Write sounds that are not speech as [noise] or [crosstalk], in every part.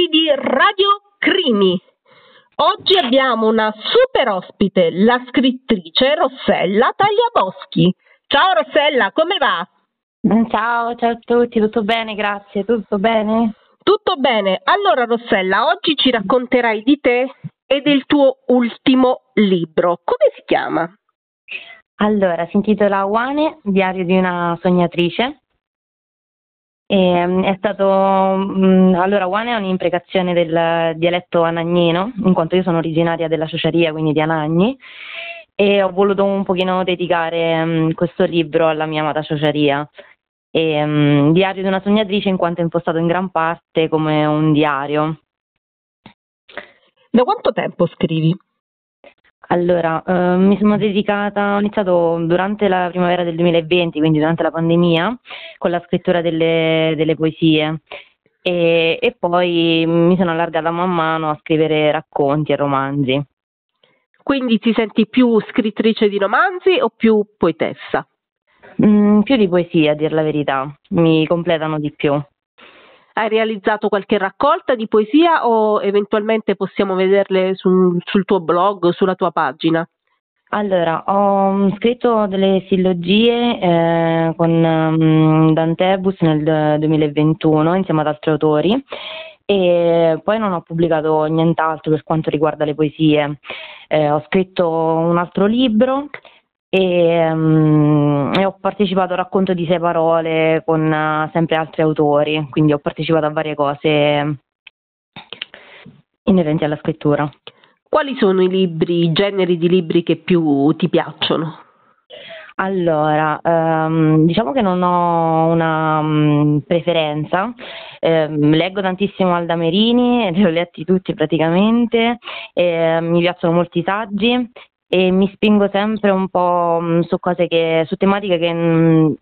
amici di Radio Crimi. Oggi abbiamo una super ospite, la scrittrice Rossella Tagliaboschi. Ciao Rossella, come va? Ciao, ciao a tutti, tutto bene, grazie, tutto bene? Tutto bene. Allora Rossella, oggi ci racconterai di te e del tuo ultimo libro. Come si chiama? Allora, si intitola Wane, diario di una sognatrice e, ehm, è stato, mh, allora, Wane è un'imprecazione del dialetto anagnino, in quanto io sono originaria della Ciociaria, quindi di Anagni, e ho voluto un pochino dedicare mh, questo libro alla mia amata Ciociaria. E, mh, diario di una sognatrice in quanto è impostato in gran parte come un diario. Da quanto tempo scrivi? Allora, eh, mi sono dedicata, ho iniziato durante la primavera del 2020, quindi durante la pandemia, con la scrittura delle, delle poesie e, e, poi mi sono allargata man mano a scrivere racconti e romanzi. Quindi ti senti più scrittrice di romanzi o più poetessa? Mm, più di poesia, a dir la verità, mi completano di più. Hai realizzato qualche raccolta di poesia o eventualmente possiamo vederle su, sul tuo blog, sulla tua pagina? Allora, ho mm, scritto delle sillogie eh, con um, Dantebus nel 2021 insieme ad altri autori e poi non ho pubblicato nient'altro per quanto riguarda le poesie. Eh, ho scritto un altro libro e, um, e, ho partecipato al racconto di sei parole con uh, sempre altri autori, quindi ho partecipato a varie cose inerenti alla scrittura. Quali sono i libri, i generi di libri che più ti piacciono? Allora, um, diciamo che non ho una um, preferenza, eh, leggo tantissimo Alda Merini, [laughs] li ho letti tutti praticamente, eh, mi piacciono molti saggi e mi spingo sempre un po' mm, su cose che, su tematiche che mm,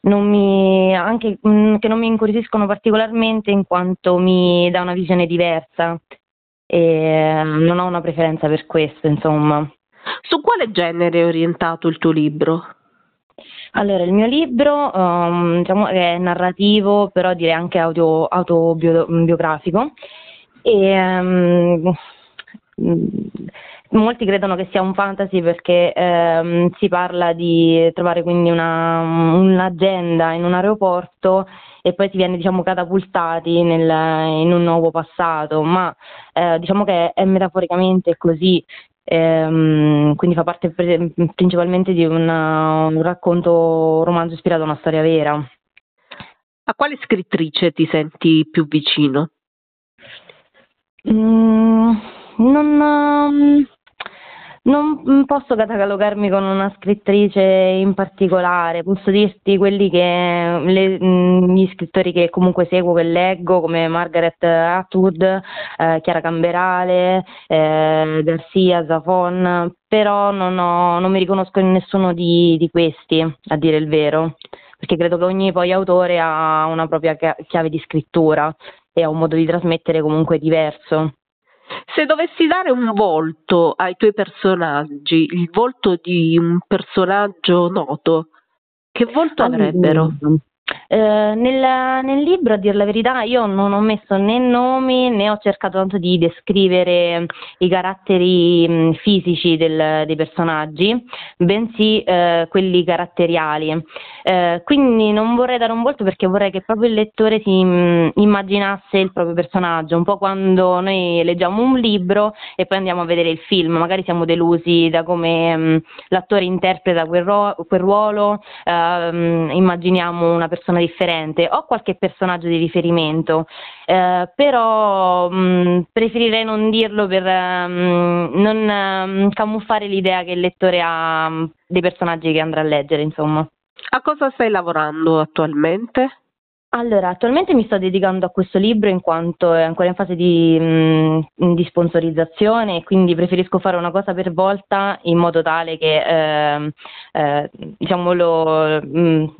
non mi, anche, mm, che non mi incuriosiscono particolarmente in quanto mi dà una visione diversa e non ho una preferenza per questo, insomma. Su quale genere è orientato il tuo libro? Allora, il mio libro um, diciamo, è narrativo, però direi anche audio, autobiografico. E, um, molti credono che sia un fantasy perché ehm, si parla di trovare quindi una, un'agenda in un aeroporto e poi si viene diciamo catapultati nel, in un nuovo passato, ma eh, diciamo che è metaforicamente così, ehm, quindi fa parte pre- principalmente di una, un racconto, romanzo ispirato a una storia vera. A quale scrittrice ti senti più vicino? Mm, non, um, non posso catalogarmi con una scrittrice in particolare, posso dirti quelli che le, gli scrittori che comunque seguo, che leggo, come Margaret Atwood, eh, Chiara Camberale, eh, Garcia, Zafon, però non, ho, non, mi riconosco in nessuno di, di questi, a dire il vero, perché credo che ogni poi autore ha una propria chiave di scrittura e ha un modo di trasmettere comunque diverso. Se dovessi dare un volto ai tuoi personaggi, il volto di un personaggio noto, che volto avrebbero? Eh, nel, nel, libro, a dire la verità, io non ho messo né nomi né ho cercato tanto di descrivere i caratteri mh, fisici del, dei personaggi, bensì eh, quelli caratteriali. Eh, quindi non vorrei dare un volto perché vorrei che proprio il lettore si mh, immaginasse il proprio personaggio, un po' quando noi leggiamo un libro e poi andiamo a vedere il film, magari siamo delusi da come mh, l'attore interpreta quel, ro- quel ruolo, ehm, immaginiamo una persona differente, ho qualche personaggio di riferimento, eh, però mh, preferirei non dirlo per mh, non mh, camuffare l'idea che il lettore ha dei personaggi che andrà a leggere, insomma. A cosa stai lavorando attualmente? Allora, attualmente mi sto dedicando a questo libro in quanto è ancora in fase di, mh, di sponsorizzazione e quindi preferisco fare una cosa per volta in modo tale che eh, eh, diciamo lo, mh,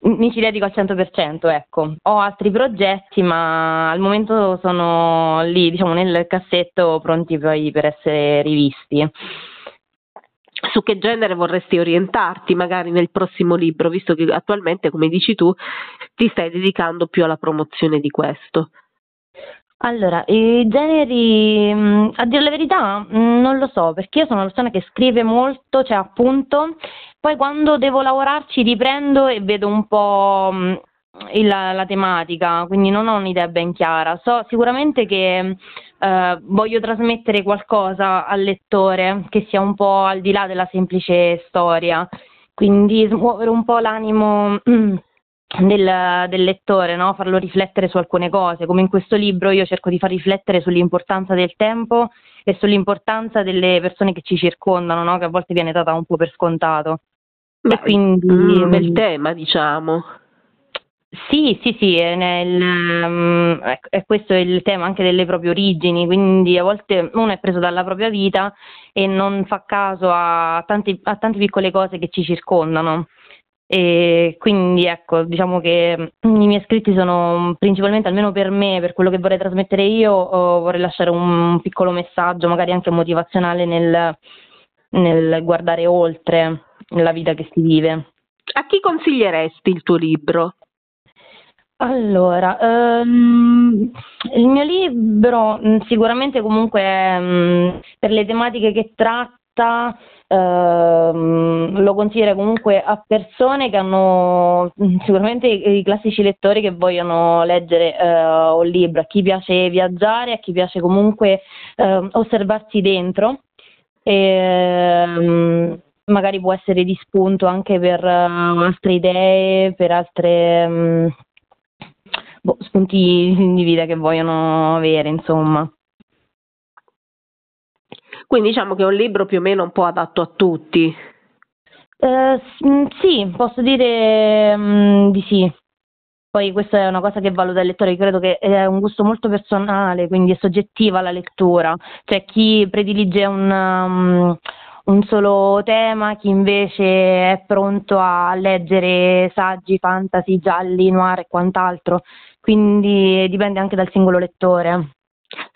mi ci dedico al 100%, ecco. Ho altri progetti, ma al momento sono lì, diciamo, nel cassetto pronti poi per essere rivisti. Su che genere vorresti orientarti magari nel prossimo libro, visto che attualmente, come dici tu, ti stai dedicando più alla promozione di questo? Allora, i generi, a dire la verità, non lo so, perché io sono una persona che scrive molto, cioè appunto, poi quando devo lavorarci riprendo e vedo un po' mm, il, la tematica, quindi non ho un'idea ben chiara. So sicuramente che eh, voglio trasmettere qualcosa al lettore che sia un po' al di là della semplice storia, quindi smuovere un po' l'animo del, del lettore, no? farlo riflettere su alcune cose, come in questo libro io cerco di far riflettere sull'importanza del tempo e sull'importanza delle persone che ci circondano, no? che a volte viene data un po' per scontato. Beh, quindi mm, nel tema, diciamo. Sì, sì, sì, è, nel, um, è, questo è il tema anche delle proprie origini, quindi a volte uno è preso dalla propria vita e non fa caso a, tanti, a tante piccole cose che ci circondano. E quindi ecco, diciamo che mm, i miei scritti sono principalmente, almeno per me, per quello che vorrei trasmettere io, vorrei lasciare un piccolo messaggio, magari anche motivazionale nel, nel guardare oltre la vita che si vive. A chi consiglieresti il tuo libro? Allora, um, il mio libro mm, sicuramente comunque um, per le tematiche che tratta ehm, lo consiglio comunque a persone che hanno mm, sicuramente i, classici lettori che vogliono leggere eh, un libro, a chi piace viaggiare, a chi piace comunque eh, osservarsi dentro. E, magari può essere di spunto anche per uh, altre idee, per altre um, boh, spunti di vita che vogliono avere, insomma. Quindi diciamo che è un libro più o meno un po' adatto a tutti. Mm, sì, posso dire mm, di sì. Poi questa è una cosa che valuta il lettore, io credo che è un gusto molto personale, quindi è soggettiva la lettura. C'è chi predilige un, um, un solo tema, chi invece è pronto a leggere saggi, fantasy, gialli, noir e quant'altro. Quindi dipende anche dal singolo lettore.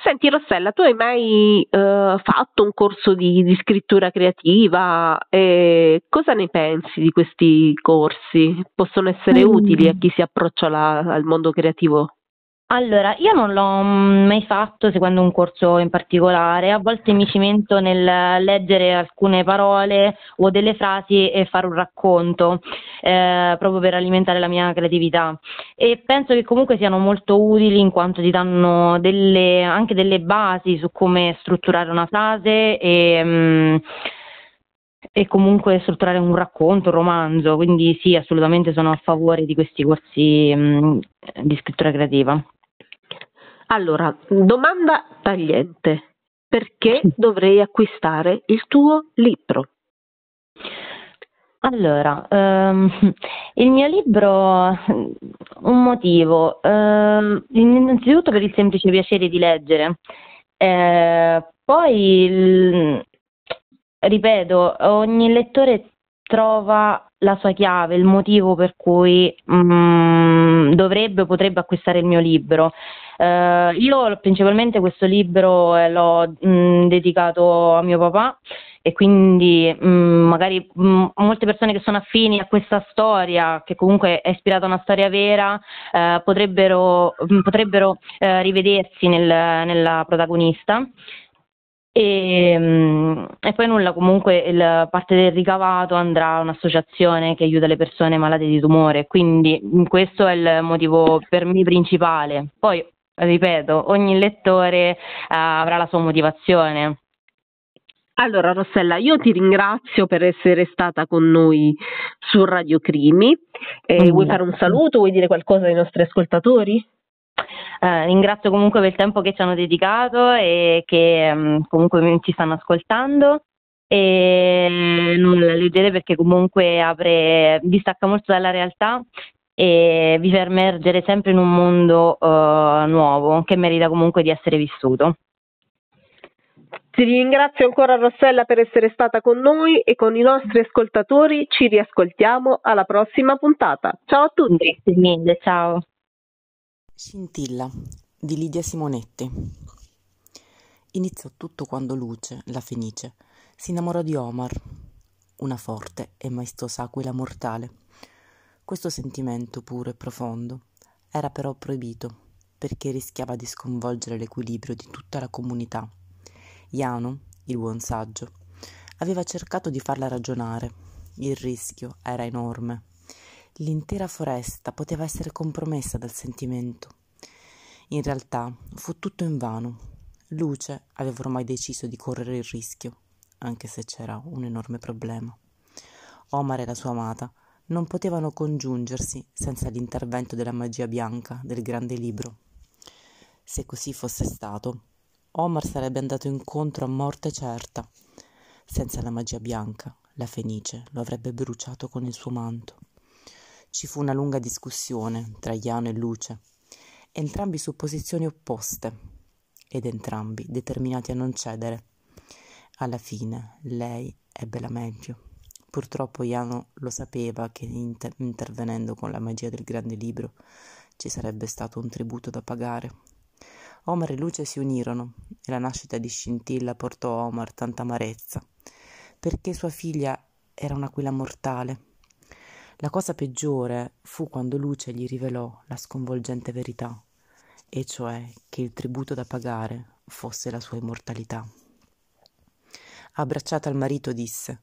Senti Rossella, tu hai mai eh, fatto un corso di, di scrittura creativa? Eh, cosa ne pensi di questi corsi? Possono essere mm. utili a chi si approccia la, al mondo creativo? Allora, io non l'ho mai fatto seguendo un corso in particolare, a volte mi cimento nel leggere alcune parole o delle frasi e fare un racconto, eh, proprio per alimentare la mia creatività. E penso che comunque siano molto utili in quanto ti danno delle, anche delle basi su come strutturare una frase e, mm, e comunque strutturare un racconto, un romanzo, quindi sì, assolutamente sono a favore di questi corsi mh, mm, di scrittura creativa. Allora, domanda tagliente. Perché dovrei acquistare il tuo libro? Allora, um, il mio libro, un motivo, uh, innanzitutto per il semplice piacere di leggere, eh, poi, il, ripeto, ogni lettore trova la sua chiave, il motivo per cui um, dovrebbe o potrebbe acquistare il mio libro. Uh, io principalmente questo libro eh, l'ho mh, mm, dedicato a mio papà e quindi mh, mm, magari mh, mm, molte persone che sono affini a questa storia, che comunque è ispirata a una storia vera, eh, potrebbero, potrebbero eh, rivedersi nel, nella protagonista. E, e, poi nulla, comunque il, parte del ricavato andrà a un'associazione che aiuta le persone malate di tumore, quindi questo è il motivo per me principale. Poi ripeto, ogni lettore uh, avrà la sua motivazione. Allora Rossella, io ti ringrazio per essere stata con noi su Radio Crimi. Eh, vuoi fare un saluto? Vuoi dire qualcosa ai nostri ascoltatori? Eh, ringrazio comunque per il tempo che ci hanno dedicato e che um, comunque ci stanno ascoltando e nulla leggere perché comunque apre, distacca molto dalla realtà e vi fa emergere sempre in un mondo uh, nuovo che merita comunque di essere vissuto. Ti ringrazio ancora Rossella per essere stata con noi e con i nostri ascoltatori ci riascoltiamo alla prossima puntata. Ciao a tutti. Grazie mille, ciao. Scintilla di Lidia Simonetti. Iniziò tutto quando Luce, la Fenice, si innamorò di Omar, una forte e maestosa aquila mortale questo sentimento puro e profondo era però proibito perché rischiava di sconvolgere l'equilibrio di tutta la comunità. Janu, il buon saggio, aveva cercato di farla ragionare. Il rischio era enorme. L'intera foresta poteva essere compromessa dal sentimento. In realtà fu tutto invano. Luce aveva ormai deciso di correre il rischio, anche se c'era un enorme problema. Omar e la sua amata non potevano congiungersi senza l'intervento della magia bianca del grande libro. Se così fosse stato, Omar sarebbe andato incontro a morte certa. Senza la magia bianca, la Fenice lo avrebbe bruciato con il suo manto. Ci fu una lunga discussione tra Iano e Luce, entrambi su posizioni opposte ed entrambi determinati a non cedere. Alla fine lei ebbe la meglio. Purtroppo Iano lo sapeva che inter- intervenendo con la magia del grande libro ci sarebbe stato un tributo da pagare. Omar e Luce si unirono e la nascita di Scintilla portò a Omar tanta amarezza, perché sua figlia era un'aquila mortale. La cosa peggiore fu quando Luce gli rivelò la sconvolgente verità, e cioè che il tributo da pagare fosse la sua immortalità. Abbracciata al marito disse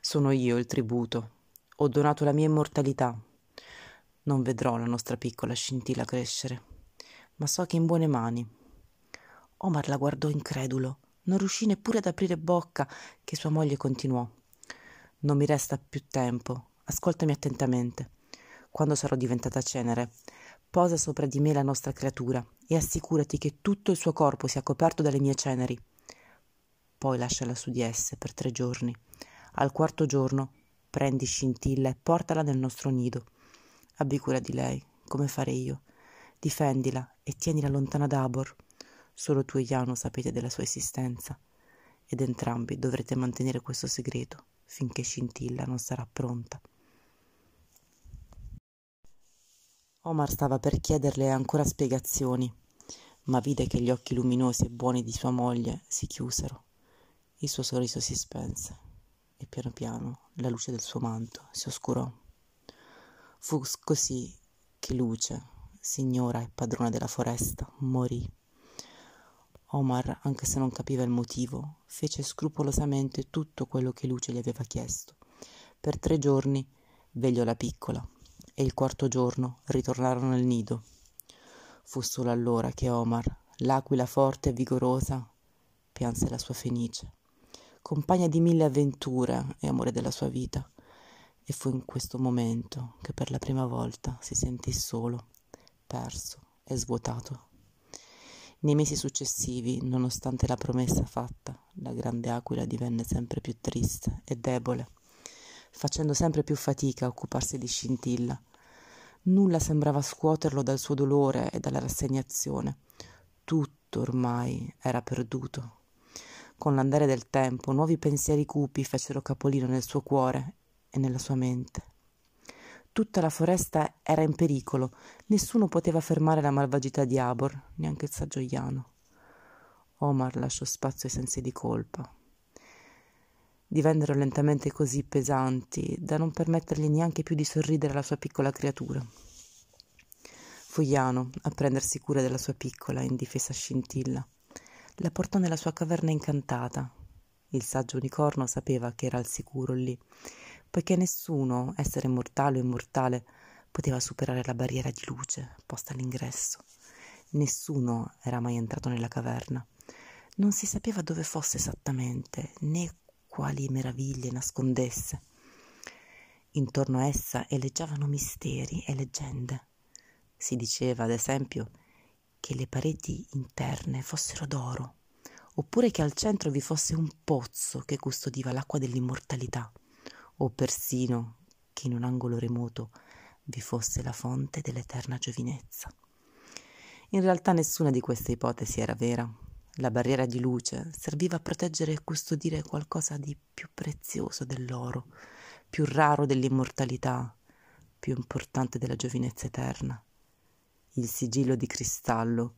sono io il tributo. Ho donato la mia immortalità. Non vedrò la nostra piccola scintilla crescere, ma so che è in buone mani. Omar la guardò incredulo. Non riuscì neppure ad aprire bocca, che sua moglie continuò. Non mi resta più tempo. Ascoltami attentamente. Quando sarò diventata cenere, posa sopra di me la nostra creatura e assicurati che tutto il suo corpo sia coperto dalle mie ceneri. Poi lasciala su di esse per tre giorni al quarto giorno prendi scintilla e portala nel nostro nido. Abbi cura di lei, come farei io. Difendila e tienila lontana da Abor. Solo tu e Iano sapete della sua esistenza ed entrambi dovrete mantenere questo segreto finché scintilla non sarà pronta. Omar stava per chiederle ancora spiegazioni, ma vide che gli occhi luminosi e buoni di sua moglie si chiusero. Il suo sorriso si spense e piano piano la luce del suo manto si oscurò. Fu così che Luce, signora e padrona della foresta, morì. Omar, anche se non capiva il motivo, fece scrupolosamente tutto quello che Luce gli aveva chiesto. Per tre giorni vegliò la piccola e il quarto giorno ritornarono nel nido. Fu solo allora che Omar, l'aquila forte e vigorosa, pianse la sua fenice compagna di mille avventure e amore della sua vita. E fu in questo momento che per la prima volta si sentì solo, perso e svuotato. Nei mesi successivi, nonostante la promessa fatta, la grande aquila divenne sempre più triste e debole, facendo sempre più fatica a occuparsi di scintilla. Nulla sembrava scuoterlo dal suo dolore e dalla rassegnazione. Tutto ormai era perduto con l'andare del tempo, nuovi pensieri cupi fecero capolino nel suo cuore e nella sua mente. Tutta la foresta era in pericolo, nessuno poteva fermare la malvagità di Abor, neanche il saggio Iano. Omar lasciò spazio ai sensi di colpa. Divennero lentamente così pesanti da non permettergli neanche più di sorridere alla sua piccola creatura. Fu Iano a prendersi cura della sua piccola, indifesa scintilla la portò nella sua caverna incantata. Il saggio unicorno sapeva che era al sicuro lì, poiché nessuno, essere mortale o immortale, poteva superare la barriera di luce posta all'ingresso. Nessuno era mai entrato nella caverna. Non si sapeva dove fosse esattamente, né quali meraviglie nascondesse. Intorno a essa eleggiavano misteri e leggende. Si diceva, ad esempio, che le pareti interne fossero d'oro, oppure che al centro vi fosse un pozzo che custodiva l'acqua dell'immortalità, o persino che in un angolo remoto vi fosse la fonte dell'eterna giovinezza. In realtà nessuna di queste ipotesi era vera. La barriera di luce serviva a proteggere e custodire qualcosa di più prezioso dell'oro, più raro dell'immortalità, più importante della giovinezza eterna il sigillo di cristallo,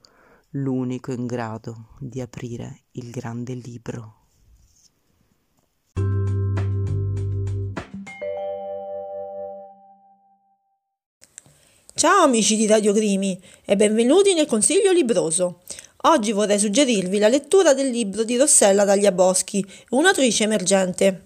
l'unico in grado di aprire il grande libro. Ciao amici di Radio Grimi e benvenuti nel Consiglio Libroso. Oggi vorrei suggerirvi la lettura del libro di Rossella Tagliaboschi, un'autrice emergente.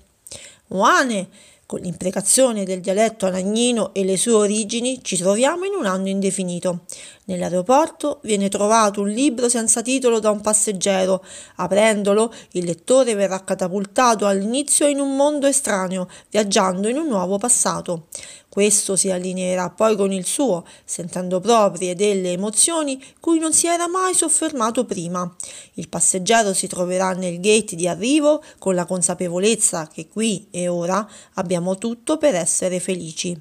Oane, con l'imprecazione del dialetto anagnino e le sue origini, ci troviamo in un anno indefinito. Nell'aeroporto viene trovato un libro senza titolo da un passeggero. Aprendolo, il lettore verrà catapultato all'inizio in un mondo estraneo, viaggiando in un nuovo passato. Questo si allineerà poi con il suo, sentendo proprie delle emozioni cui non si era mai soffermato prima. Il passeggero si troverà nel gate di arrivo con la consapevolezza che qui e ora abbiamo tutto per essere felici.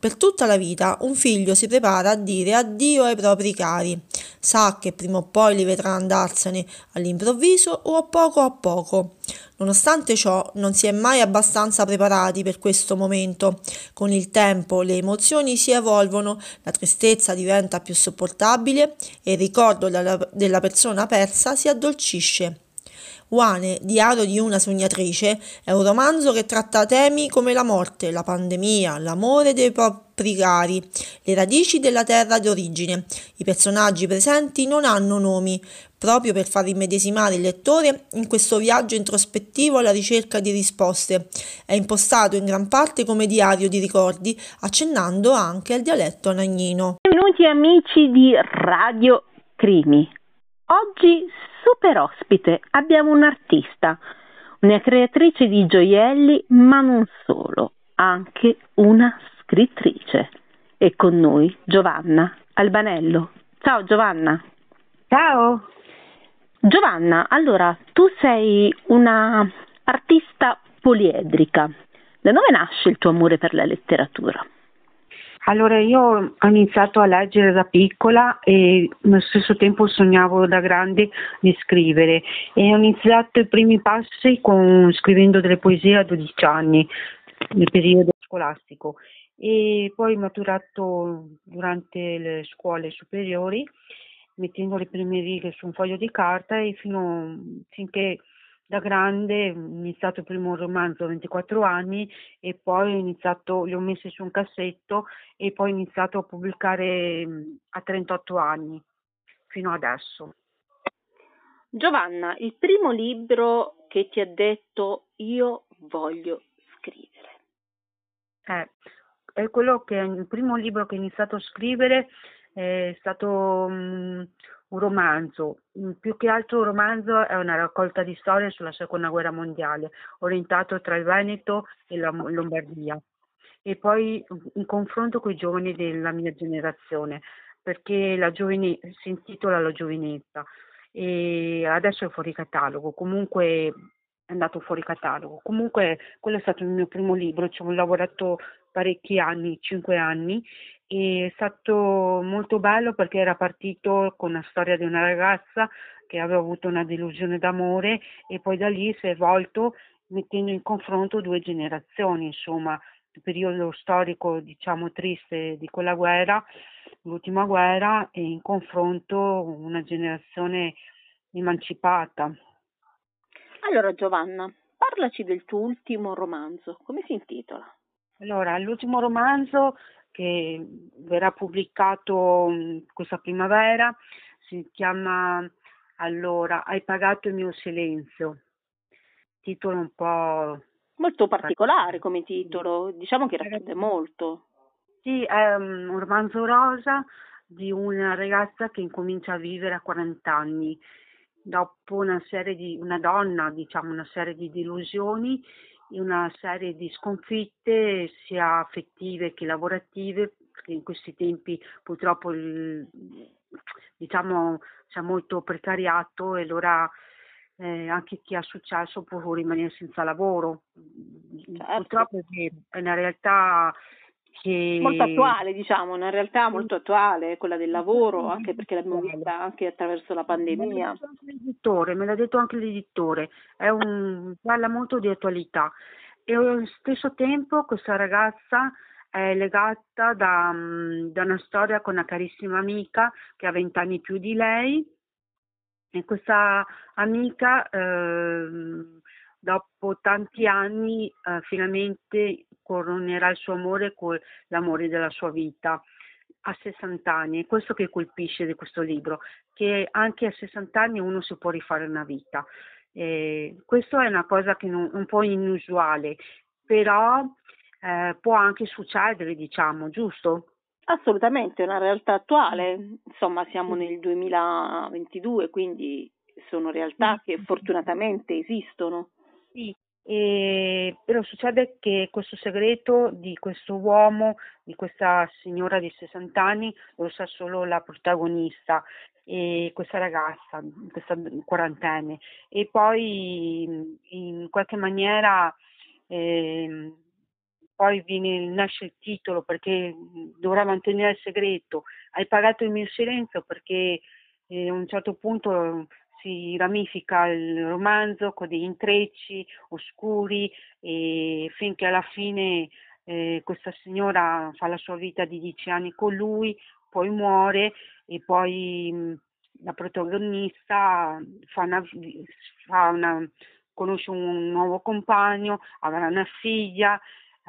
Per tutta la vita un figlio si prepara a dire addio ai propri cari. Sa che prima o poi li vedrà andarsene all'improvviso o a poco a poco. Nonostante ciò, non si è mai abbastanza preparati per questo momento. Con il tempo le emozioni si evolvono, la tristezza diventa più sopportabile e il ricordo della, persona persa si addolcisce. Wane, Diario di una sognatrice, è un romanzo che tratta temi come la morte, la pandemia, l'amore dei propri cari, le radici della terra d'origine. I personaggi presenti non hanno nomi, proprio per far immedesimare il lettore in questo viaggio introspettivo alla ricerca di risposte. È impostato in gran parte come diario di ricordi, accennando anche al dialetto anagnino. Benvenuti amici di Radio Crimi. Oggi super ospite abbiamo un'artista, una creatrice di gioielli, ma non solo, anche una scrittrice. E con noi Giovanna Albanello. Ciao Giovanna. Ciao. Giovanna, allora tu sei una artista poliedrica. Da dove nasce il tuo amore per la letteratura? Allora io ho iniziato a leggere da piccola e allo stesso tempo sognavo da grande di scrivere. E ho iniziato i primi passi con, scrivendo delle poesie a 12 anni nel periodo scolastico. E poi maturato durante le scuole superiori mettendo le prime righe su un foglio di carta e fino finché da grande ho iniziato il primo romanzo a 24 anni e poi ho iniziato, li ho messi su un cassetto e poi ho iniziato a pubblicare a 38 anni, fino adesso. Giovanna, il primo libro che ti ha detto io voglio scrivere. Eh, è quello che il primo libro che ho iniziato a scrivere è stato um, un romanzo, mm, più che altro un romanzo è una raccolta di storie sulla seconda guerra mondiale, orientato tra il Veneto e la Lombardia e poi un confronto con i giovani della mia generazione, perché la giovine, si intitola La giovinezza e adesso è fuori catalogo, comunque è andato fuori catalogo. Comunque quello è stato il mio primo libro, ci ho lavorato parecchi anni, cinque anni, e è stato molto bello perché era partito con la storia di una ragazza che aveva avuto una delusione d'amore e poi da lì si è evolto mettendo in confronto due generazioni, insomma, il periodo storico diciamo triste di quella guerra, l'ultima guerra e in confronto una generazione emancipata. Allora Giovanna, parlaci del tuo ultimo romanzo, come si intitola? Allora, l'ultimo romanzo che verrà pubblicato mm, questa primavera, si chiama allora Hai pagato il mio silenzio. Titolo un po' molto particolare come titolo, diciamo che racchiude molto. Sì, è un romanzo rosa di una ragazza che incomincia a vivere a 40 anni dopo una serie di una donna, diciamo una serie di delusioni una serie di sconfitte sia affettive che lavorative, perché in questi tempi purtroppo il, diciamo c'è molto precariato e allora eh, anche chi ha successo può rimanere senza lavoro. Certo. Purtroppo è una realtà che... Molto attuale, diciamo, una realtà molto attuale, quella del lavoro, anche perché l'abbiamo vista anche attraverso la pandemia. Me l'ha detto anche l'editore, un, parla molto di attualità. E allo stesso tempo questa ragazza è legata da, da una storia con una carissima amica che ha vent'anni più di lei. E questa amica eh, dopo tanti anni eh, finalmente coronerà il suo amore con l'amore della sua vita a 60 anni, è questo che colpisce di questo libro, che anche a 60 anni uno si può rifare una vita. Eh, questo è una cosa che non, un po' inusuale, però eh, può anche succedere, diciamo, giusto? Assolutamente, è una realtà attuale, insomma siamo nel 2022, quindi sono realtà che fortunatamente esistono. Sì, e, però succede che questo segreto di questo uomo, di questa signora di 60 anni, lo sa solo la protagonista e questa ragazza, questa quarantenne. E poi in qualche maniera eh, poi viene, nasce il titolo perché dovrà mantenere il segreto. Hai pagato il mio silenzio perché eh, a un certo punto si ramifica il romanzo con degli intrecci oscuri e finché alla fine eh, questa signora fa la sua vita di dieci anni con lui, poi muore e poi mh, la protagonista fa una, fa una, conosce un nuovo compagno, avrà una figlia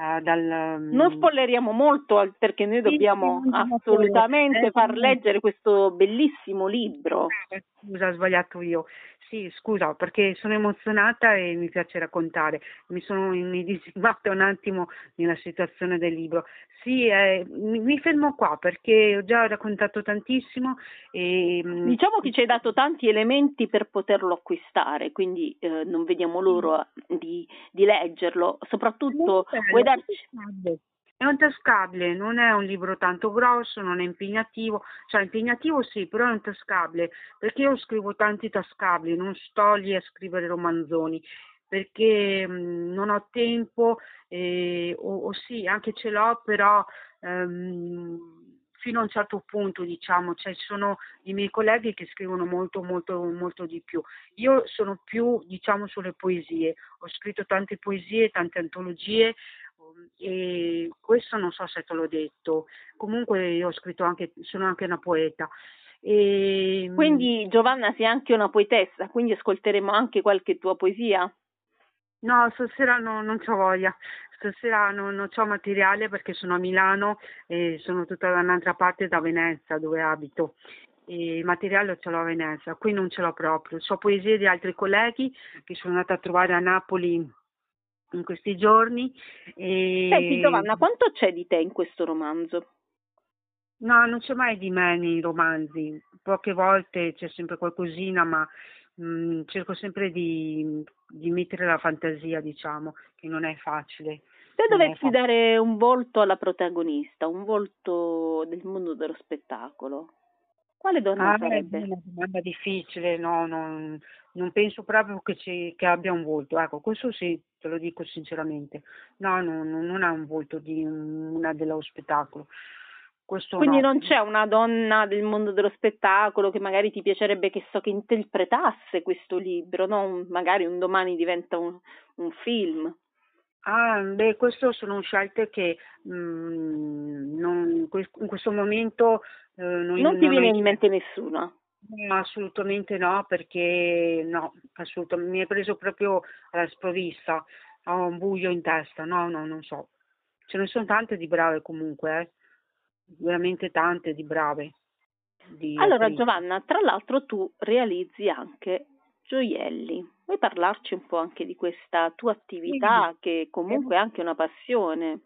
Uh, dal, non spoileriamo molto perché noi dobbiamo assolutamente far leggere questo bellissimo libro. Eh, scusa, ho sbagliato io. Sì, scusa, perché sono emozionata e mi piace raccontare. Mi sono immedesimata un attimo nella situazione del libro. Sì, eh, mi, mi, fermo qua perché ho già raccontato tantissimo. E, mm, diciamo che ci hai dato tanti elementi per poterlo acquistare, quindi eh, non vediamo l'ora di, di leggerlo. Soprattutto, vuoi darci... È un tascabile, non è un libro tanto grosso, non è impegnativo, cioè impegnativo sì, però è un tascabile, perché io scrivo tanti tascabili, non sto lì a scrivere romanzoni, perché mh, mm, non ho tempo, eh, o, o, sì, anche ce l'ho, però ehm, fino a un certo punto, diciamo, cioè ci sono i miei colleghi che scrivono molto, molto, molto di più. Io sono più, diciamo, sulle poesie, ho scritto tante poesie, tante antologie, e questo non so se te l'ho detto, comunque io ho scritto anche, sono anche una poeta. E... Ehm, quindi Giovanna sei anche una poetessa, quindi ascolteremo anche qualche tua poesia? No, stasera no, non ho voglia, stasera non, non ho materiale perché sono a Milano e sono tutta da un'altra parte da Venezia dove abito. E il materiale ce l'ho a Venezia, qui non ce l'ho proprio. So poesie di altri colleghi che sono andata a trovare a Napoli in questi giorni. E... Senti Giovanna, quanto c'è di te in questo romanzo? No, non c'è mai di me nei romanzi, poche volte c'è sempre qualcosina, ma mh, mm, cerco sempre di, di, mettere la fantasia, diciamo, che non è facile. Se dovessi dare un volto alla protagonista, un volto del mondo dello spettacolo, quale donna ah, sarebbe? È una domanda difficile, no, non, non penso proprio che, ci, che, abbia un volto, ecco, questo sì, te lo dico sinceramente, no, no, no non ha un volto di una dello spettacolo. Questo Quindi no. non c'è una donna del mondo dello spettacolo che magari ti piacerebbe che so che interpretasse questo libro, no? magari un domani diventa un, un film. Ah, beh, queste sono scelte che mh, mm, non, in questo momento eh, non, non ti non viene in mente nessuna. No, assolutamente no, perché no, assolutamente, mi è preso proprio alla sprovvista, ho un buio in testa, no, no, non so. Ce ne sono tante di brave comunque, eh? veramente tante di brave. Di allora attrici. Giovanna, tra l'altro tu realizzi anche gioielli, vuoi parlarci un po' anche di questa tua attività che comunque è anche una passione?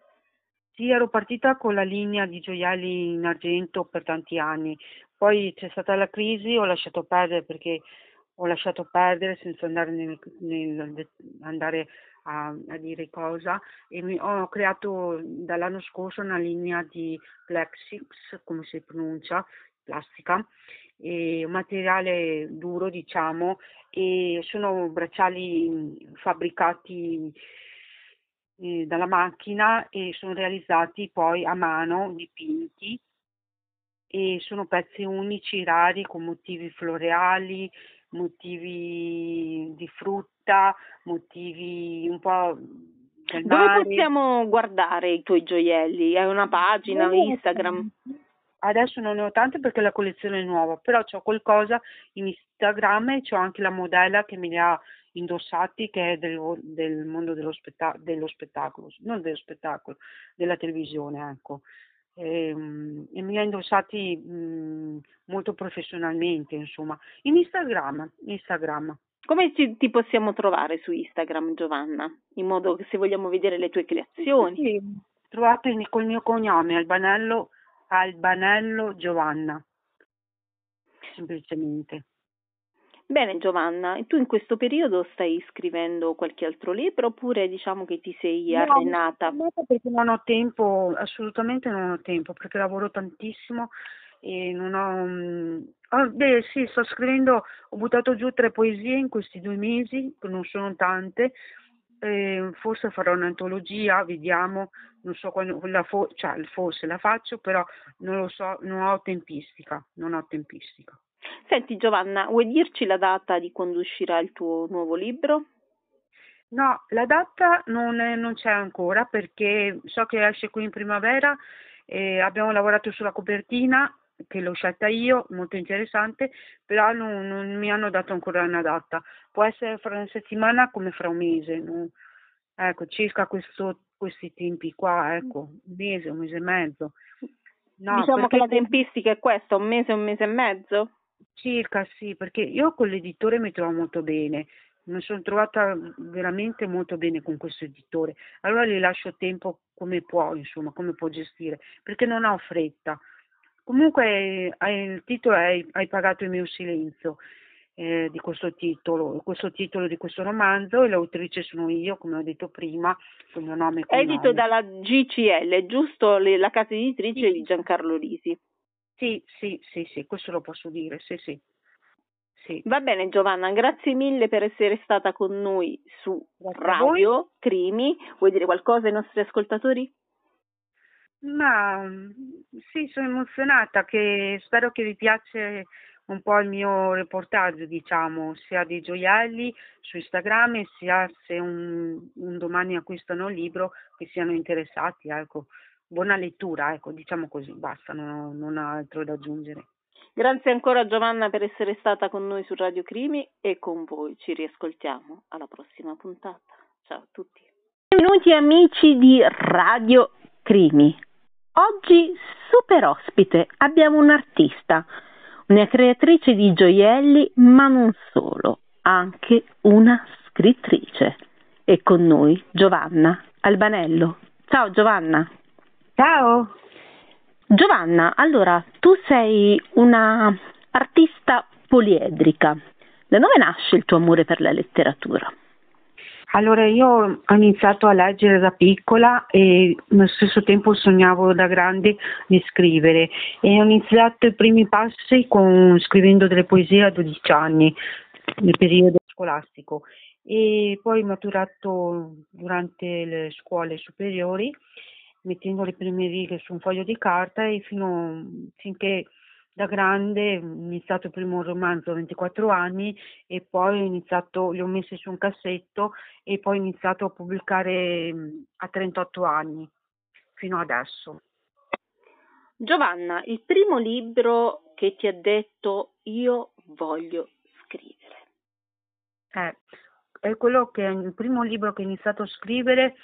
Sì, ero partita con la linea di gioielli in argento per tanti anni, poi c'è stata la crisi, ho lasciato perdere perché ho lasciato perdere senza andare, nel, nel, andare a, a, dire cosa e mi, ho creato dall'anno scorso una linea di Plexix, come si pronuncia, plastica, un materiale duro diciamo e sono bracciali fabbricati eh, dalla macchina e sono realizzati poi a mano, dipinti e sono pezzi unici, rari, con motivi floreali, motivi di frutta, motivi un po' del Dove mare. possiamo guardare i tuoi gioielli? Hai una pagina, Dove Instagram? Adesso non ne ho tante perché la collezione è nuova, però ho qualcosa in Instagram e ho anche la modella che me li ha indossati che è del, del mondo dello, spetta- dello, spettacolo, non dello spettacolo, della televisione, ecco. E, ehm, e mi ha indossati mh, molto professionalmente, insomma, in Instagram, Instagram. Come ti, ti, possiamo trovare su Instagram, Giovanna? In modo che se vogliamo vedere le tue creazioni. Sì, trovate col mio cognome, Albanello, Albanello Giovanna, semplicemente. Bene Giovanna, tu in questo periodo stai scrivendo qualche altro libro oppure diciamo che ti sei no, arenata? No, perché non ho tempo, assolutamente non ho tempo, perché lavoro tantissimo e non ho... Oh, beh sì, sto scrivendo, ho buttato giù tre poesie in questi due mesi, non sono tante, eh, forse farò un'antologia, vediamo, non so quando, la fo- cioè, forse la faccio, però non lo so, non ho tempistica, non ho tempistica. Senti Giovanna, vuoi dirci la data di quando uscirà il tuo nuovo libro? No, la data non, è, non c'è ancora perché so che esce qui in primavera e abbiamo lavorato sulla copertina che l'ho scelta io, molto interessante, però non, non, mi hanno dato ancora una data. Può essere fra una settimana come fra un mese, no? ecco, circa questo, questi tempi qua, ecco, un mese, un mese e mezzo. No, diciamo che la tempistica è questa, un mese, un mese e mezzo? Circa sì, perché io con l'editore mi trovo molto bene, mi sono trovata veramente molto bene con questo editore, allora gli lascio tempo come può, insomma, come può gestire, perché non ho fretta. Comunque il titolo è Hai pagato il mio silenzio eh, di questo titolo, questo titolo di questo romanzo e l'autrice sono io, come ho detto prima, con il mio nome e Edito dalla GCL, giusto? La casa editrice sì. di Giancarlo Risi. Sì, sì, sì, sì, questo lo posso dire, sì, sì. sì. Va bene Giovanna, grazie mille per essere stata con noi su grazie Radio Crimi. Vuoi dire qualcosa ai nostri ascoltatori? Ma sì, sono emozionata, che spero che vi piace un po' il mio reportage, diciamo, sia di gioielli su Instagram, sia se un, un domani acquistano il libro che siano interessati, ecco buona lettura, ecco, diciamo così, basta, non, non ho altro da aggiungere. Grazie ancora Giovanna per essere stata con noi su Radio Crimi e con voi ci riascoltiamo alla prossima puntata. Ciao a tutti. Benvenuti amici di Radio Crimi. Oggi super ospite abbiamo un'artista, una creatrice di gioielli, ma non solo, anche una scrittrice. E con noi Giovanna Albanello. Ciao Giovanna. Ciao. Giovanna, allora tu sei una artista poliedrica. Da dove nasce il tuo amore per la letteratura? Allora, io ho iniziato a leggere da piccola e allo stesso tempo sognavo da grande di scrivere e ho iniziato i primi passi con, scrivendo delle poesie a 12 anni, nel periodo scolastico e poi maturato durante le scuole superiori mettendo le prime righe su un foglio di carta e fino finché da grande ho iniziato il primo romanzo a 24 anni e poi ho iniziato, li ho messi su un cassetto e poi ho iniziato a pubblicare a 38 anni fino adesso. Giovanna, il primo libro che ti ha detto io voglio scrivere. Eh, è quello che il primo libro che ho iniziato a scrivere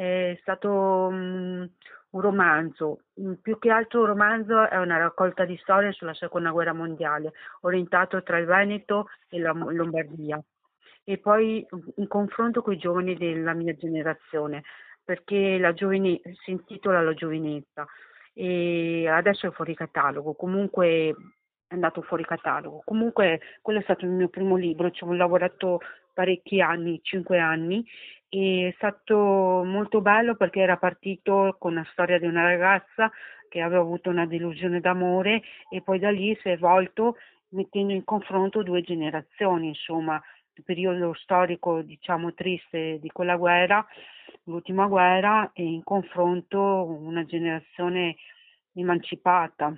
è stato um, un romanzo, mm, più che altro un romanzo è una raccolta di storie sulla seconda guerra mondiale, orientato tra il Veneto e la Lombardia. E poi un confronto con i giovani della mia generazione, perché la giovine, si intitola La giovinezza. E adesso è fuori catalogo, comunque è andato fuori catalogo. Comunque quello è stato il mio primo libro, ci ho lavorato parecchi anni, cinque anni è stato molto bello perché era partito con la storia di una ragazza che aveva avuto una delusione d'amore e poi da lì si è evolto mettendo in confronto due generazioni, insomma, il periodo storico diciamo triste di quella guerra, l'ultima guerra e in confronto una generazione emancipata.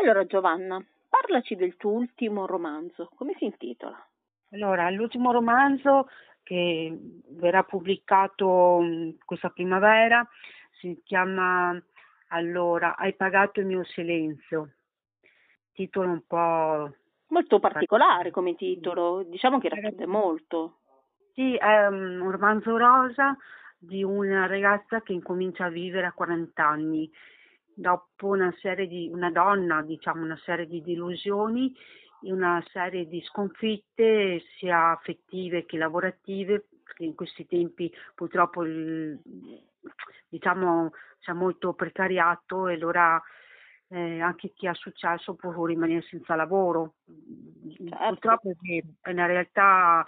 Allora Giovanna, parlaci del tuo ultimo romanzo, come si intitola? Allora, l'ultimo romanzo che verrà pubblicato mm, questa primavera, si chiama allora Hai pagato il mio silenzio, titolo un po' Molto particolare come titolo, diciamo che racchiude molto. Sì, è un romanzo rosa di una ragazza che incomincia a vivere a 40 anni, dopo una serie di, una donna, diciamo, una serie di delusioni, una serie di sconfitte sia affettive che lavorative, perché in questi tempi purtroppo il, diciamo c'è molto precariato e allora eh, anche chi ha successo può rimanere senza lavoro. Certo. Purtroppo è una realtà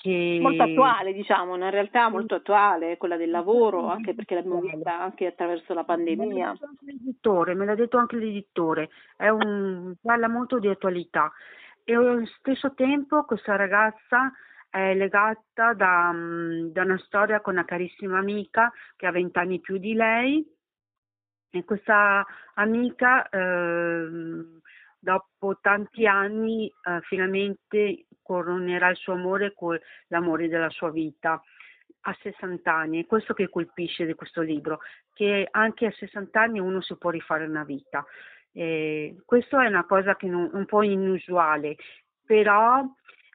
che... Molto attuale, diciamo, una realtà molto attuale, quella del lavoro, anche perché l'abbiamo vista anche attraverso la pandemia. Me l'ha detto anche l'editore, è un, parla molto di attualità. E allo stesso tempo questa ragazza è legata da, da una storia con una carissima amica che ha vent'anni più di lei. E questa amica eh, dopo tanti anni eh, finalmente coronerà il suo amore con l'amore della sua vita a 60 anni, è questo che colpisce di questo libro, che anche a 60 anni uno si può rifare una vita. Eh, questo è una cosa che non, un po' inusuale, però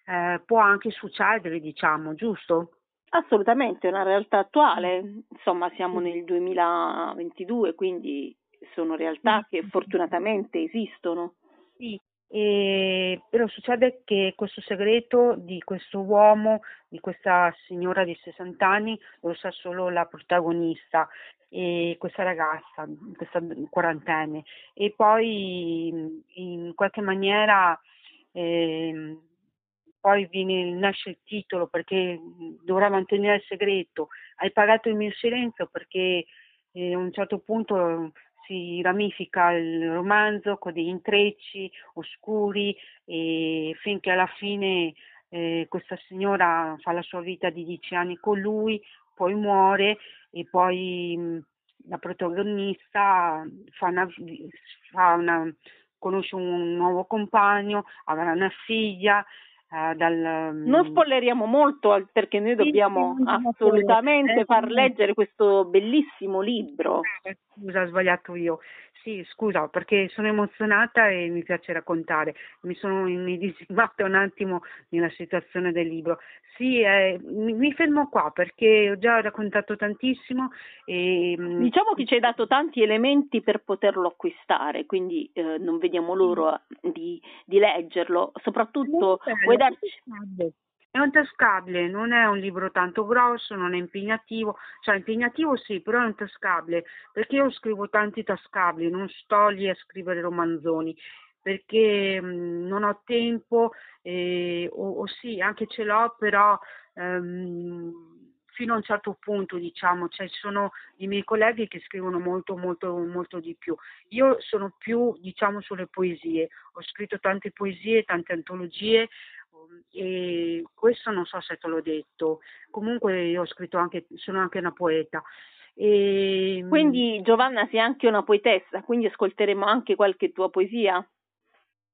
eh, può anche succedere, diciamo, giusto? Assolutamente, è una realtà attuale, insomma siamo nel 2022, quindi sono realtà che fortunatamente esistono. Sì, e, però succede che questo segreto di questo uomo, di questa signora di 60 anni, lo sa solo la protagonista, e questa ragazza, questa quarantenne. E poi in qualche maniera eh, poi viene, nasce il titolo perché dovrà mantenere il segreto. Hai pagato il mio silenzio perché eh, a un certo punto si ramifica il romanzo con degli intrecci oscuri e finché alla fine eh, questa signora fa la sua vita di dieci anni con lui, poi muore e poi mh, la protagonista fa una, fa una, conosce un nuovo compagno, avrà una figlia Uh, dal, non spoileriamo molto perché noi dobbiamo sì, assolutamente far leggere questo bellissimo libro. Eh, scusa, ho sbagliato io. Sì, scusa, perché sono emozionata e mi piace raccontare. Mi sono immedesimata un attimo nella situazione del libro. Sì, eh, mi, mi, fermo qua perché ho già raccontato tantissimo. E, mm, diciamo che ci hai dato tanti elementi per poterlo acquistare, quindi eh, non vediamo l'ora di, di leggerlo. Soprattutto, vuoi darci è un tascabile, non è un libro tanto grosso, non è impegnativo, cioè impegnativo sì, però è un tascabile, perché io scrivo tanti tascabili, non sto lì a scrivere romanzoni, perché mh, mm, non ho tempo, eh, o, o, sì, anche ce l'ho, però ehm, fino a un certo punto, diciamo, cioè ci sono i miei colleghi che scrivono molto, molto, molto di più. Io sono più, diciamo, sulle poesie, ho scritto tante poesie, tante antologie, e questo non so se te l'ho detto, comunque io ho scritto anche, sono anche una poeta. E... Quindi Giovanna sei anche una poetessa, quindi ascolteremo anche qualche tua poesia?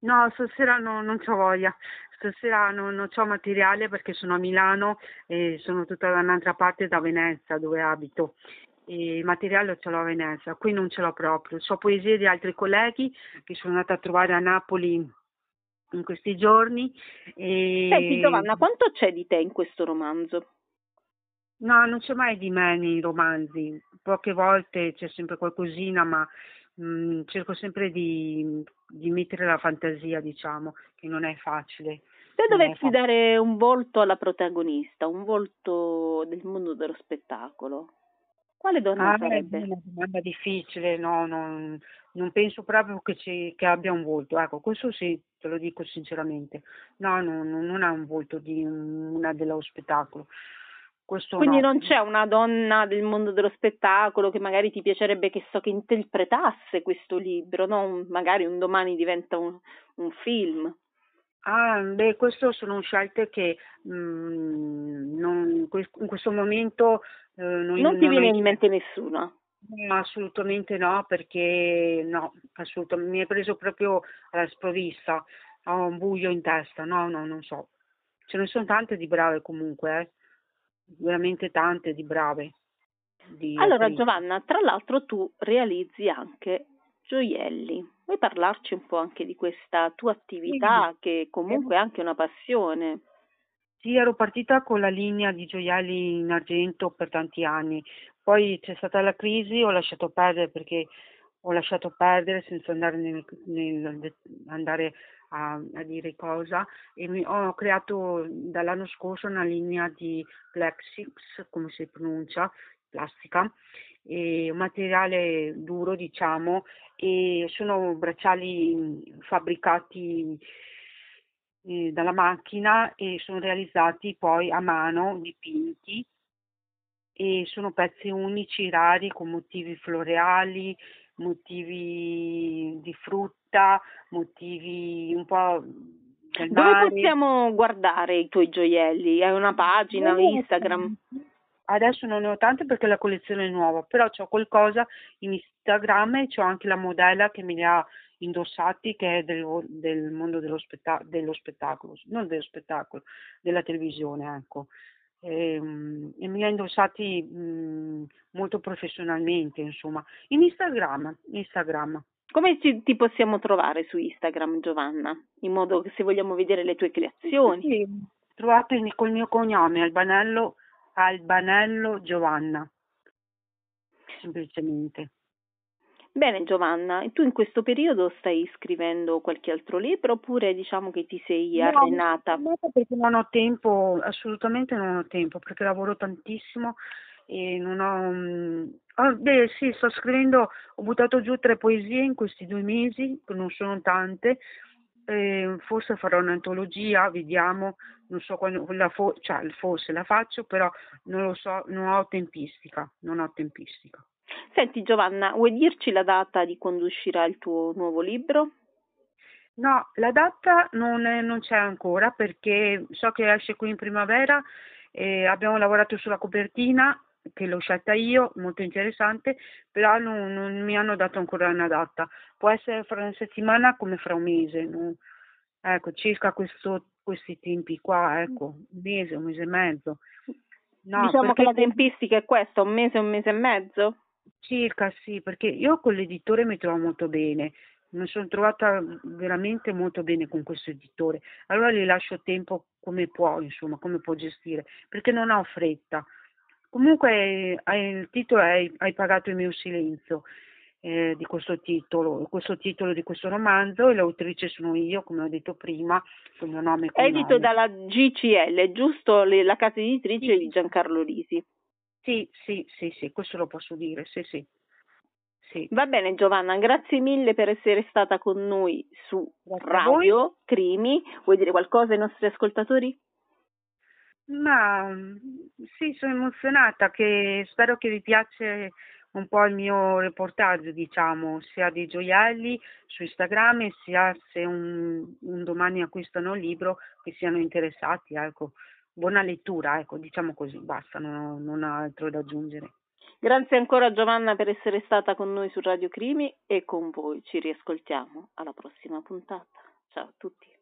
No, stasera no, non ho voglia, stasera non, non ho materiale perché sono a Milano e sono tutta da un'altra parte da Venezia dove abito. E il materiale ce l'ho a Venezia, qui non ce l'ho proprio. So poesie di altri colleghi che sono andata a trovare a Napoli in questi giorni. E... Senti Giovanna, quanto c'è di te in questo romanzo? No, non c'è mai di me nei romanzi, poche volte c'è sempre qualcosina, ma mh, mm, cerco sempre di, di, mettere la fantasia, diciamo, che non è facile. Se dovessi dare un volto alla protagonista, un volto del mondo dello spettacolo, quale donna ah, sarebbe? È una domanda difficile, no, non, non penso proprio che, ci, che, abbia un volto, ecco, questo sì, te lo dico sinceramente. No, no, no non ha un volto di una dello spettacolo. Questo Quindi no. non c'è una donna del mondo dello spettacolo che magari ti piacerebbe che so che interpretasse questo libro, no? magari un domani diventa un, un film. Ah, beh, queste sono scelte che mh, mm, non, in questo momento eh, non, non ti viene in mente nessuna. No, assolutamente no, perché no, assolutamente, mi hai preso proprio alla sprovvista, ho un buio in testa, no, no, non so. Ce ne sono tante di brave comunque, eh? veramente tante di brave. Di allora attrici. Giovanna, tra l'altro tu realizzi anche gioielli. Vuoi parlarci un po' anche di questa tua attività che comunque è anche una passione? Sì, ero partita con la linea di gioielli in argento per tanti anni, poi c'è stata la crisi, ho lasciato perdere perché ho lasciato perdere senza andare, nel, nel, andare a, a, dire cosa. E mi, ho creato dall'anno scorso una linea di Plexix, come si pronuncia, plastica, un materiale duro diciamo e sono bracciali fabbricati eh, dalla macchina e sono realizzati poi a mano, dipinti e sono pezzi unici, rari, con motivi floreali, motivi di frutta, motivi un po' del Dove mare. possiamo guardare i tuoi gioielli? Hai una pagina, no, Instagram? Adesso non ne ho tante perché la collezione è nuova, però ho qualcosa in Instagram e ho anche la modella che me li ha indossati che è del, del mondo dello, spetta- dello, spettacolo, non dello spettacolo, della televisione, ecco. E, ehm, e mi ha indossati mh, molto professionalmente, insomma. In Instagram, Instagram. Come ci, ti possiamo trovare su Instagram, Giovanna? In modo che se vogliamo vedere le tue creazioni. Sì, trovate col mio cognome, Albanello, Albanello Giovanna. Semplicemente. Bene Giovanna, tu in questo periodo stai scrivendo qualche altro libro oppure diciamo che ti sei no, arenata? No, perché non ho tempo, assolutamente non ho tempo, perché lavoro tantissimo e non ho... Oh, beh sì, sto scrivendo, ho buttato giù tre poesie in questi due mesi, che non sono tante, eh, forse farò un'antologia, vediamo, non so quando, la fo- cioè, forse la faccio, però non lo so, non ho tempistica, non ho tempistica. Senti Giovanna, vuoi dirci la data di quando uscirà il tuo nuovo libro? No, la data non, è, non c'è ancora perché so che esce qui in primavera, eh, abbiamo lavorato sulla copertina che l'ho scelta io, molto interessante, però non, non, mi hanno dato ancora una data. Può essere fra una settimana come fra un mese, no? ecco, circa questo, questi tempi qua, ecco, un mese, un mese e mezzo. No, diciamo che la tempistica è questa, un mese, un mese e mezzo? Circa sì, perché io con l'editore mi trovo molto bene, mi sono trovata veramente molto bene con questo editore, allora gli lascio tempo come può, insomma, come può gestire, perché non ho fretta. Comunque il titolo è Hai pagato il mio silenzio eh, di questo titolo, questo titolo di questo romanzo e l'autrice sono io, come ho detto prima, il mio nome Edito dalla GCL, giusto? La casa editrice sì. di Giancarlo Risi. Sì, sì, sì, sì, questo lo posso dire, sì, sì. sì. Va bene Giovanna, grazie mille per essere stata con noi su grazie Radio Crimi. Vuoi dire qualcosa ai nostri ascoltatori? Ma sì, sono emozionata, che spero che vi piace un po' il mio reportaggio, diciamo, sia dei gioielli su Instagram, sia se un, un domani acquistano il libro che siano interessati, ecco buona lettura, ecco, diciamo così, basta, non, non ho altro da aggiungere. Grazie ancora Giovanna per essere stata con noi su Radio Crimi e con voi ci riascoltiamo alla prossima puntata. Ciao a tutti.